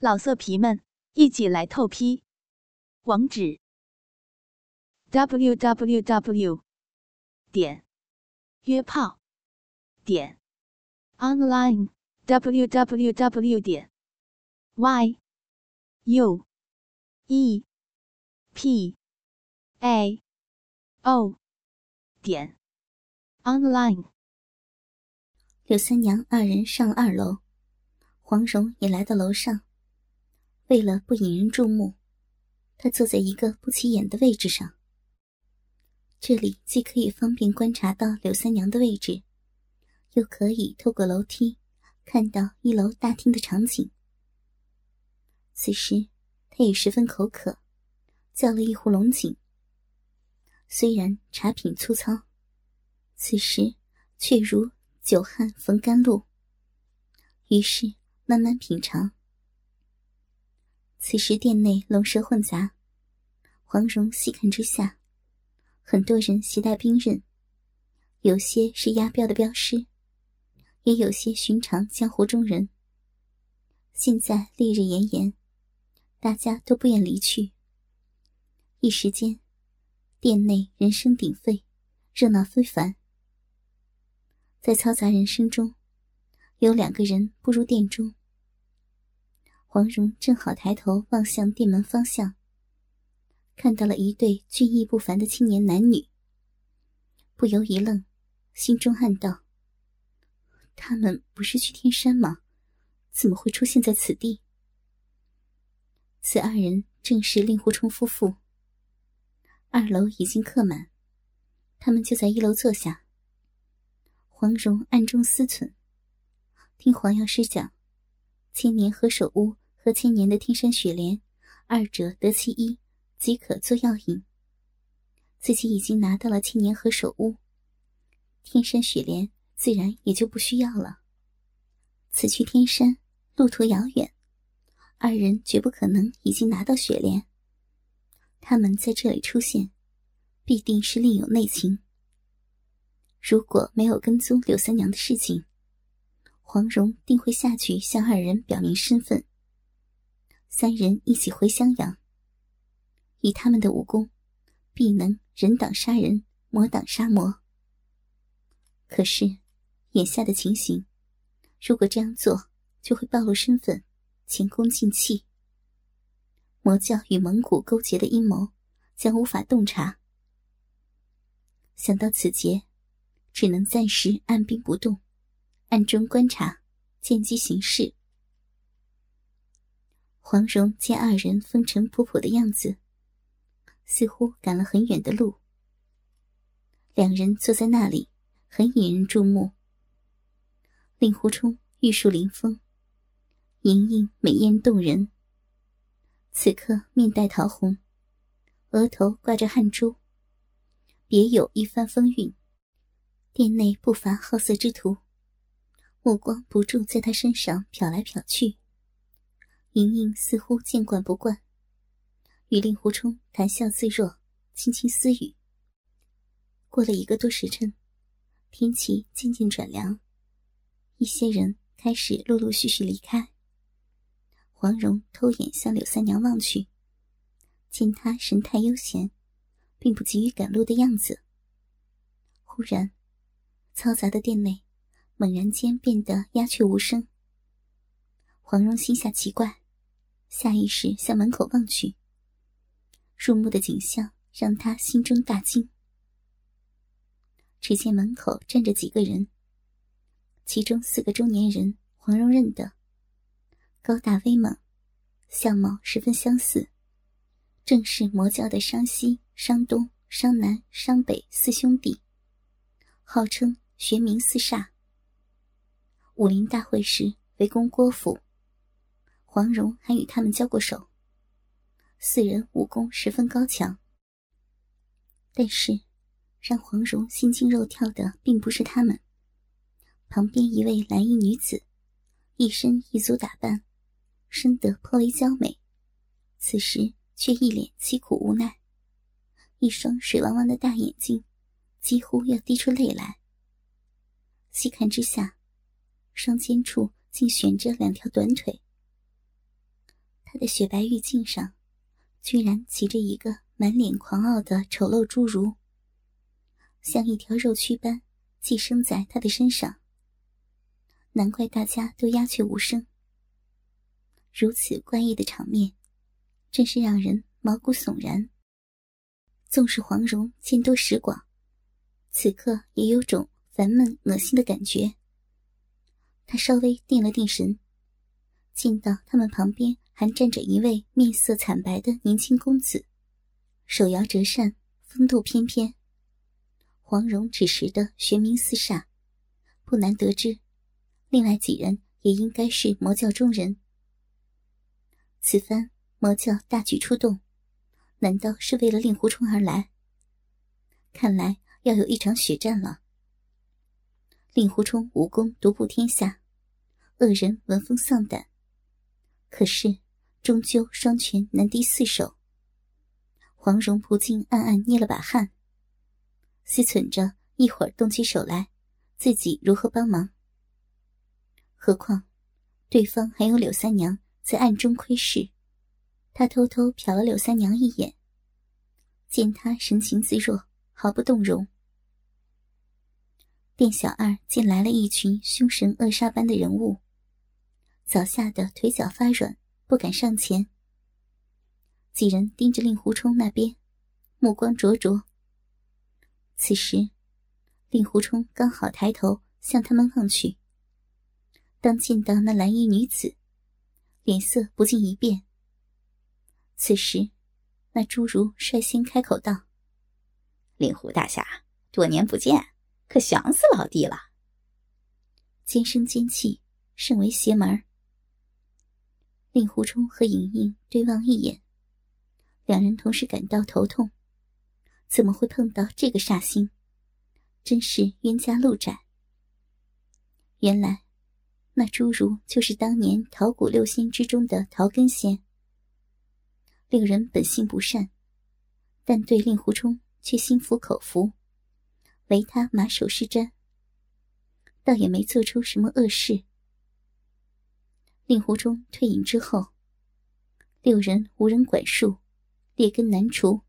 老色皮们，一起来透批！网址：w w w 点约炮点 online w w w 点 y u e p a o 点 online。柳三娘二人上二楼，黄蓉也来到楼上。为了不引人注目，他坐在一个不起眼的位置上。这里既可以方便观察到柳三娘的位置，又可以透过楼梯看到一楼大厅的场景。此时，他也十分口渴，叫了一壶龙井。虽然茶品粗糙，此时却如久旱逢甘露。于是慢慢品尝。此时店内龙蛇混杂，黄蓉细看之下，很多人携带兵刃，有些是押镖的镖师，也有些寻常江湖中人。现在烈日炎炎，大家都不愿离去。一时间，店内人声鼎沸，热闹非凡。在嘈杂人声中，有两个人步入店中。黄蓉正好抬头望向店门方向，看到了一对俊逸不凡的青年男女，不由一愣，心中暗道：“他们不是去天山吗？怎么会出现在此地？”此二人正是令狐冲夫妇。二楼已经客满，他们就在一楼坐下。黄蓉暗中思忖，听黄药师讲。千年何首乌和千年的天山雪莲，二者得其一，即可做药引。自己已经拿到了千年何首乌，天山雪莲自然也就不需要了。此去天山，路途遥远，二人绝不可能已经拿到雪莲。他们在这里出现，必定是另有内情。如果没有跟踪柳三娘的事情，黄蓉定会下去向二人表明身份。三人一起回襄阳。以他们的武功，必能人挡杀人，魔挡杀魔。可是，眼下的情形，如果这样做，就会暴露身份，前功尽弃。魔教与蒙古勾结的阴谋，将无法洞察。想到此节，只能暂时按兵不动。暗中观察，见机行事。黄蓉见二人风尘仆仆的样子，似乎赶了很远的路。两人坐在那里，很引人注目。令狐冲玉树临风，莹莹美艳动人。此刻面带桃红，额头挂着汗珠，别有一番风韵。店内不乏好色之徒。目光不住在他身上瞟来瞟去，莹莹似乎见惯不惯，与令狐冲谈笑自若，轻轻私语。过了一个多时辰，天气渐渐转凉，一些人开始陆陆续续离开。黄蓉偷眼向柳三娘望去，见她神态悠闲，并不急于赶路的样子。忽然，嘈杂的店内。猛然间变得鸦雀无声。黄蓉心下奇怪，下意识向门口望去。入目的景象让她心中大惊。只见门口站着几个人，其中四个中年人，黄蓉认得，高大威猛，相貌十分相似，正是魔教的商西、商东、商南、商北四兄弟，号称玄冥四煞。武林大会时围攻郭府，黄蓉还与他们交过手。四人武功十分高强，但是让黄蓉心惊肉跳的并不是他们。旁边一位蓝衣女子，一身异族打扮，生得颇为娇美，此时却一脸凄苦无奈，一双水汪汪的大眼睛，几乎要滴出泪来。细看之下。双肩处竟悬着两条短腿，他的雪白玉颈上，居然骑着一个满脸狂傲的丑陋侏儒，像一条肉蛆般寄生在他的身上。难怪大家都鸦雀无声。如此怪异的场面，真是让人毛骨悚然。纵使黄蓉见多识广，此刻也有种烦闷恶心的感觉。他稍微定了定神，见到他们旁边还站着一位面色惨白的年轻公子，手摇折扇，风度翩翩。黄蓉此时的玄冥四煞，不难得知，另外几人也应该是魔教中人。此番魔教大举出动，难道是为了令狐冲而来？看来要有一场血战了。令狐冲武功独步天下，恶人闻风丧胆。可是终究双拳难敌四手。黄蓉不禁暗暗捏了把汗，思忖着一会儿动起手来，自己如何帮忙？何况对方还有柳三娘。在暗中窥视，他偷偷瞟了柳三娘一眼，见她神情自若，毫不动容。店小二见来了一群凶神恶煞般的人物，早吓得腿脚发软，不敢上前。几人盯着令狐冲那边，目光灼灼。此时，令狐冲刚好抬头向他们望去，当见到那蓝衣女子。脸色不禁一变。此时，那侏儒率先开口道：“令狐大侠，多年不见，可想死老弟了。”尖声尖气，甚为邪门。令狐冲和莹莹对望一眼，两人同时感到头痛。怎么会碰到这个煞星？真是冤家路窄。原来。那侏儒就是当年桃谷六仙之中的桃根仙。六人本性不善，但对令狐冲却心服口服，唯他马首是瞻，倒也没做出什么恶事。令狐冲退隐之后，六人无人管束，劣根难除，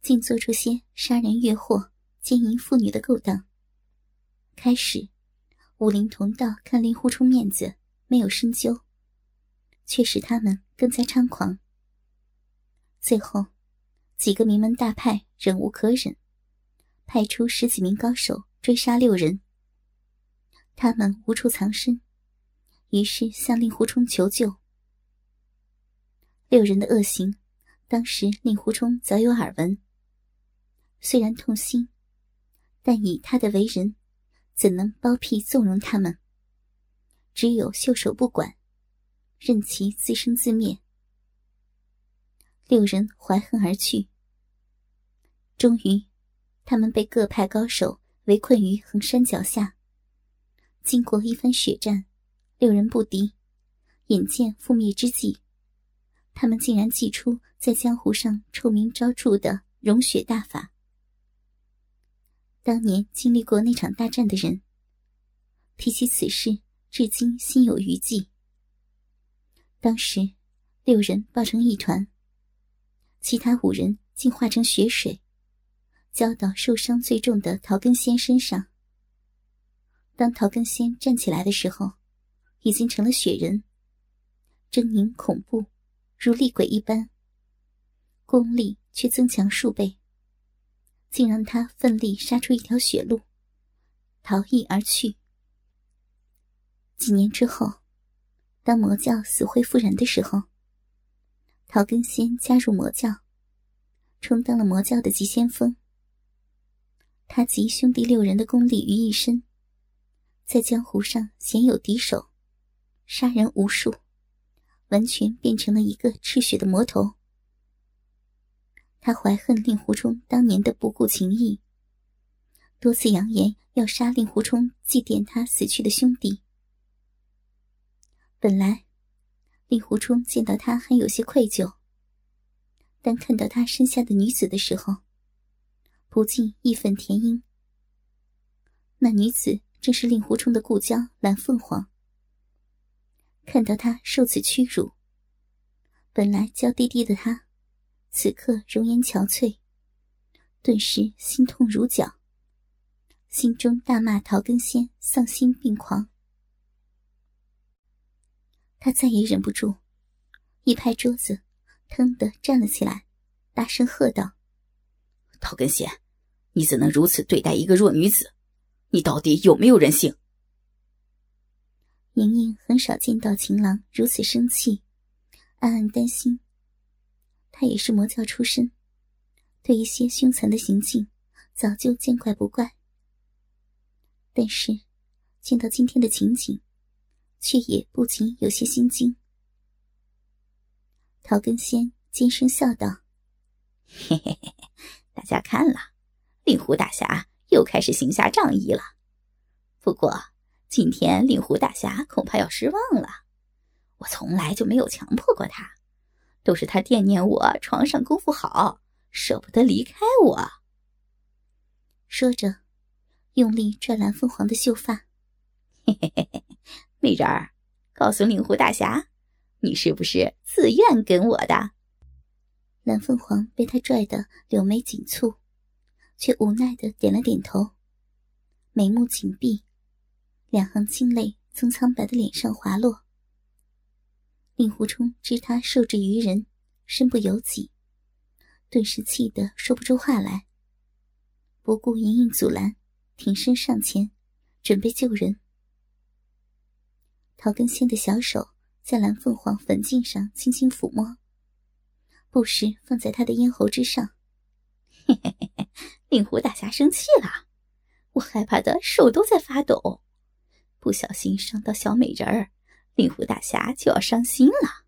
竟做出些杀人越货、奸淫妇女的勾当。开始。武林同道看令狐冲面子，没有深究，却使他们更加猖狂。最后，几个名门大派忍无可忍，派出十几名高手追杀六人。他们无处藏身，于是向令狐冲求救。六人的恶行，当时令狐冲早有耳闻，虽然痛心，但以他的为人。怎能包庇纵容他们？只有袖手不管，任其自生自灭。六人怀恨而去。终于，他们被各派高手围困于衡山脚下。经过一番血战，六人不敌，眼见覆灭之际，他们竟然祭出在江湖上臭名昭著的融雪大法。当年经历过那场大战的人，提起此事，至今心有余悸。当时六人抱成一团，其他五人竟化成血水，浇到受伤最重的陶根仙身上。当陶根仙站起来的时候，已经成了雪人，狰狞恐怖，如厉鬼一般，功力却增强数倍。竟让他奋力杀出一条血路，逃逸而去。几年之后，当魔教死灰复燃的时候，陶根仙加入魔教，充当了魔教的急先锋。他集兄弟六人的功力于一身，在江湖上鲜有敌手，杀人无数，完全变成了一个赤血的魔头。他怀恨令狐冲当年的不顾情义，多次扬言要杀令狐冲祭奠他死去的兄弟。本来，令狐冲见到他还有些愧疚，但看到他身下的女子的时候，不禁义愤填膺。那女子正是令狐冲的故交蓝凤凰。看到他受此屈辱，本来娇滴滴的她，此刻容颜憔悴，顿时心痛如绞，心中大骂陶根仙丧心病狂。他再也忍不住，一拍桌子，腾地站了起来，大声喝道：“陶根仙，你怎能如此对待一个弱女子？你到底有没有人性？”莹莹很少见到情郎如此生气，暗暗担心。他也是魔教出身，对一些凶残的行径早就见怪不怪。但是，见到今天的情景，却也不禁有些心惊。陶根仙尖声笑道：“ 嘿嘿嘿，大家看了，令狐大侠又开始行侠仗义了。不过……”今天令狐大侠恐怕要失望了，我从来就没有强迫过他，都是他惦念我床上功夫好，舍不得离开我。说着，用力拽蓝凤凰的秀发。嘿嘿嘿嘿，美人儿，告诉令狐大侠，你是不是自愿跟我的？蓝凤凰被他拽得柳眉紧蹙，却无奈的点了点头，眉目紧闭。两行清泪从苍白的脸上滑落。令狐冲知他受制于人，身不由己，顿时气得说不出话来。不顾莹莹阻拦，挺身上前，准备救人。陶根仙的小手在蓝凤凰粉颈上轻轻抚摸，不时放在他的咽喉之上。嘿嘿嘿嘿，令狐大侠生气了，我害怕的手都在发抖。不小心伤到小美人儿，令狐大侠就要伤心了。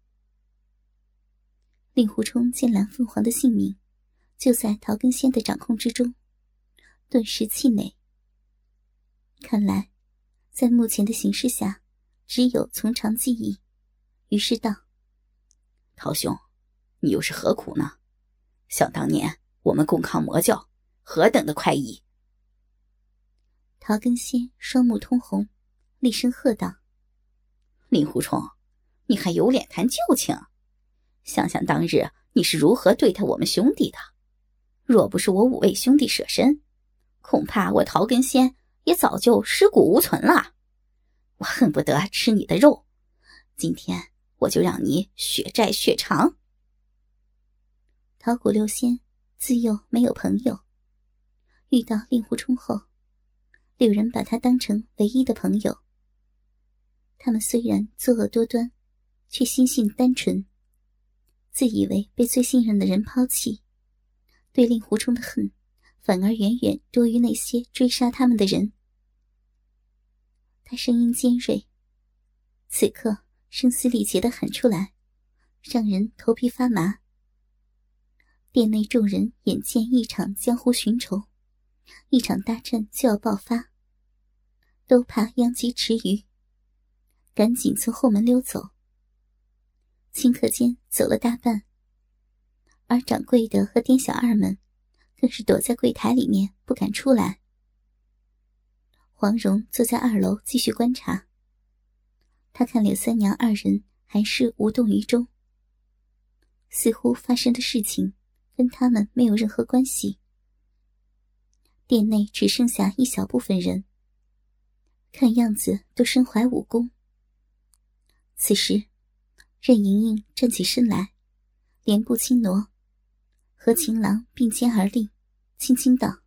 令狐冲见蓝凤凰的性命就在陶根仙的掌控之中，顿时气馁。看来，在目前的形势下，只有从长计议。于是道：“陶兄，你又是何苦呢？想当年我们共抗魔教，何等的快意！”陶根仙双目通红。厉声喝道：“令狐冲，你还有脸谈旧情？想想当日你是如何对待我们兄弟的。若不是我五位兄弟舍身，恐怕我陶根仙也早就尸骨无存了。我恨不得吃你的肉。今天我就让你血债血偿。”桃谷六仙自幼没有朋友，遇到令狐冲后，六人把他当成唯一的朋友。他们虽然作恶多端，却心性单纯。自以为被最信任的人抛弃，对令狐冲的恨，反而远远多于那些追杀他们的人。他声音尖锐，此刻声嘶力竭的喊出来，让人头皮发麻。殿内众人眼见一场江湖寻仇，一场大战就要爆发，都怕殃及池鱼。赶紧从后门溜走，顷刻间走了大半。而掌柜的和店小二们，更是躲在柜台里面不敢出来。黄蓉坐在二楼继续观察。他看柳三娘二人还是无动于衷，似乎发生的事情跟他们没有任何关系。店内只剩下一小部分人，看样子都身怀武功。此时，任盈盈站起身来，莲步轻挪，和情郎并肩而立，轻轻道：“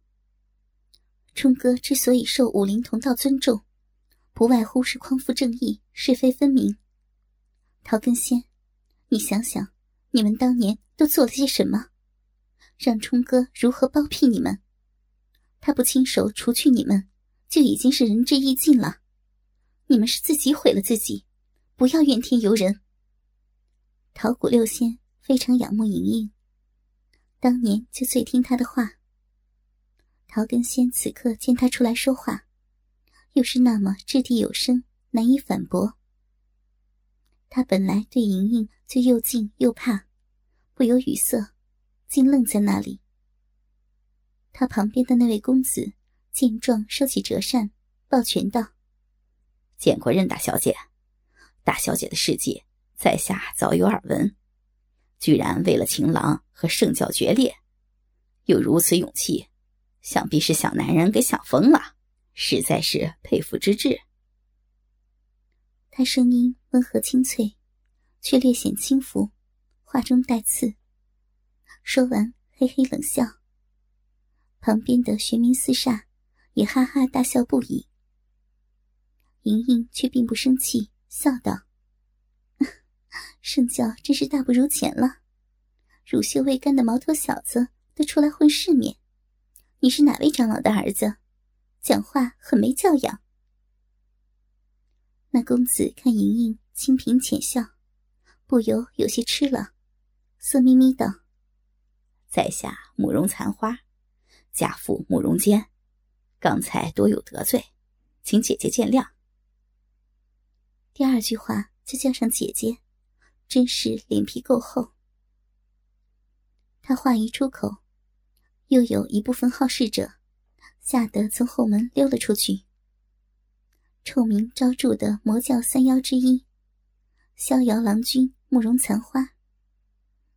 冲哥之所以受武林同道尊重，不外乎是匡扶正义，是非分明。陶根仙，你想想，你们当年都做了些什么，让冲哥如何包庇你们？他不亲手除去你们，就已经是仁至义尽了。你们是自己毁了自己。”不要怨天尤人。桃谷六仙非常仰慕莹莹，当年就最听她的话。桃根仙此刻见他出来说话，又是那么掷地有声，难以反驳。他本来对莹莹就又敬又怕，不由语塞，竟愣在那里。他旁边的那位公子见状，收起折扇，抱拳道：“见过任大小姐。”大小姐的事迹，在下早有耳闻。居然为了情郎和圣教决裂，有如此勇气，想必是想男人给想疯了，实在是佩服之至。他声音温和清脆，却略显轻浮，话中带刺。说完，嘿嘿冷笑。旁边的玄冥四煞也哈哈大笑不已。莹莹却并不生气，笑道：“ 圣教真是大不如前了，乳臭未干的毛头小子都出来混世面。你是哪位长老的儿子？讲话很没教养。”那公子看莹莹清贫浅笑，不由有些吃了，色眯眯道：“在下慕容残花，家父慕容坚，刚才多有得罪，请姐姐见谅。”第二句话就叫上姐姐，真是脸皮够厚。他话一出口，又有一部分好事者吓得从后门溜了出去。臭名昭著的魔教三妖之一，逍遥郎君慕容残花，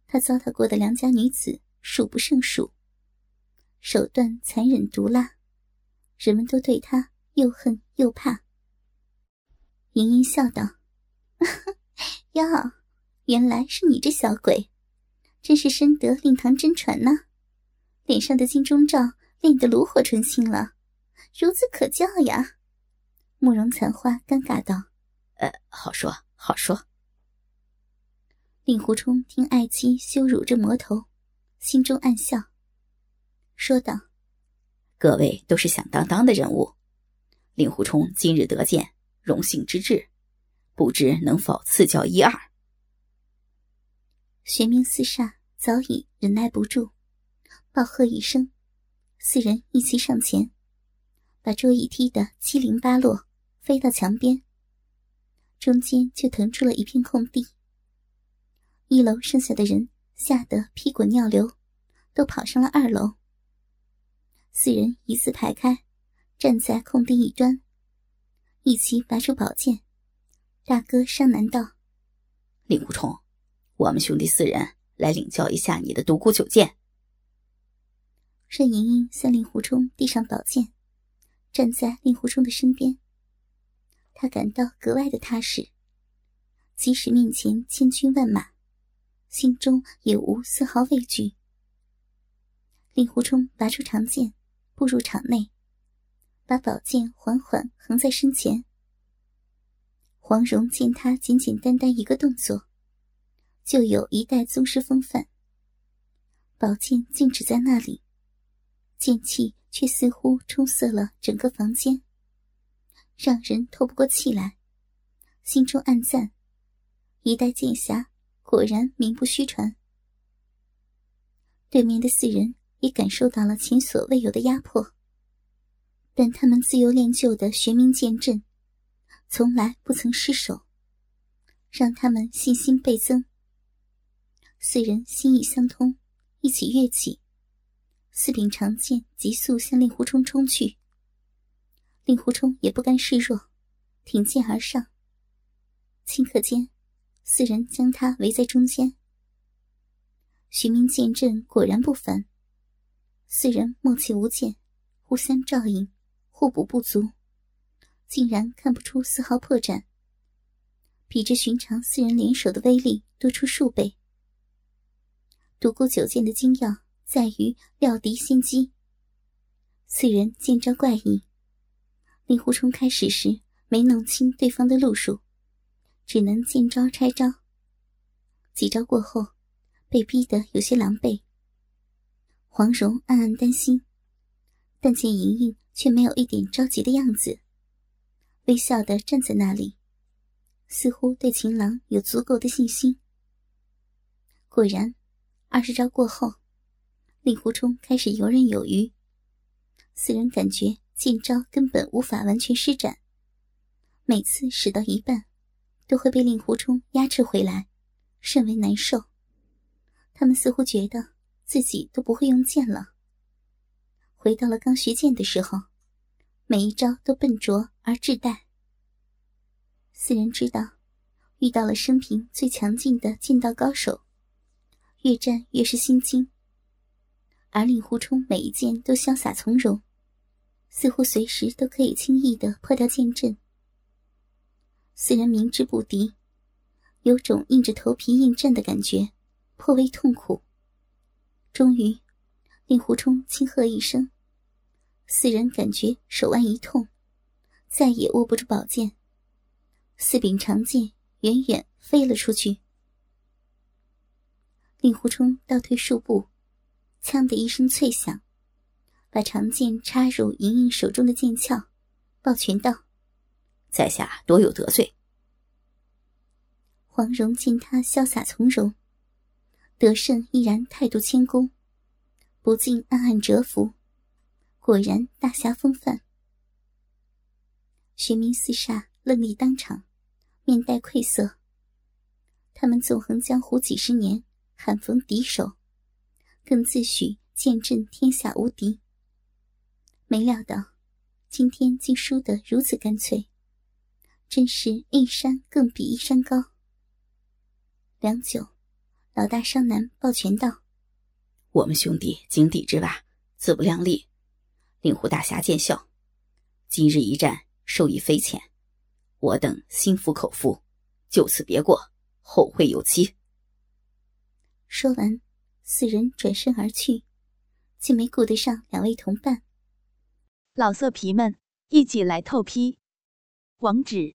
他糟蹋过的良家女子数不胜数，手段残忍毒辣，人们都对他又恨又怕。盈盈笑道：“ 哟，原来是你这小鬼，真是深得令堂真传呐！脸上的金钟罩练得炉火纯青了，孺子可教呀。”慕容残花尴尬道：“呃，好说好说。”令狐冲听爱妻羞辱这魔头，心中暗笑，说道：“各位都是响当当的人物，令狐冲今日得见。”荣幸之至，不知能否赐教一二？玄冥四煞早已忍耐不住，暴喝一声，四人一齐上前，把桌椅踢得七零八落，飞到墙边。中间却腾出了一片空地。一楼剩下的人吓得屁滚尿流，都跑上了二楼。四人一字排开，站在空地一端。一起拔出宝剑，大哥上南道：“令狐冲，我们兄弟四人来领教一下你的独孤九剑。”任盈盈向令狐冲递上宝剑，站在令狐冲的身边。他感到格外的踏实，即使面前千军万马，心中也无丝毫畏惧。令狐冲拔出长剑，步入场内。把宝剑缓缓横在身前。黄蓉见他简简单单一个动作，就有一代宗师风范。宝剑静止在那里，剑气却似乎充塞了整个房间，让人透不过气来。心中暗赞：一代剑侠果然名不虚传。对面的四人也感受到了前所未有的压迫。但他们自由练就的玄冥剑阵，从来不曾失手，让他们信心倍增。四人心意相通，一起跃起，四柄长剑急速向令狐冲冲去。令狐冲也不甘示弱，挺剑而上。顷刻间，四人将他围在中间。玄冥剑阵果然不凡，四人默契无间，互相照应。互补不足，竟然看不出丝毫破绽，比之寻常四人联手的威力多出数倍。独孤九剑的精要在于料敌先机。四人剑招怪异，令狐冲开始时没弄清对方的路数，只能见招拆招。几招过后，被逼得有些狼狈。黄蓉暗暗担心，但见莹莹。却没有一点着急的样子，微笑的站在那里，似乎对情郎有足够的信心。果然，二十招过后，令狐冲开始游刃有余，四人感觉剑招根本无法完全施展，每次使到一半，都会被令狐冲压制回来，甚为难受。他们似乎觉得自己都不会用剑了。回到了刚学剑的时候，每一招都笨拙而稚怠。四人知道，遇到了生平最强劲的剑道高手，越战越是心惊，而令狐冲每一剑都潇洒从容，似乎随时都可以轻易的破掉剑阵。虽然明知不敌，有种硬着头皮应战的感觉，颇为痛苦。终于，令狐冲轻喝一声，四人感觉手腕一痛，再也握不住宝剑，四柄长剑远远飞了出去。令狐冲倒退数步，锵的一声脆响，把长剑插入莹莹手中的剑鞘，抱拳道：“在下多有得罪。”黄蓉见他潇洒从容，得胜依然态度谦恭，不禁暗暗折服，果然大侠风范。玄冥四煞愣立当场，面带愧色。他们纵横江湖几十年。罕逢敌手，更自诩剑阵天下无敌。没料到今天竟输得如此干脆，真是一山更比一山高。良久，老大商南抱拳道：“我们兄弟井底之蛙，自不量力。令狐大侠见笑，今日一战受益匪浅，我等心服口服，就此别过，后会有期。”说完，四人转身而去，竟没顾得上两位同伴。老色皮们，一起来透批！网址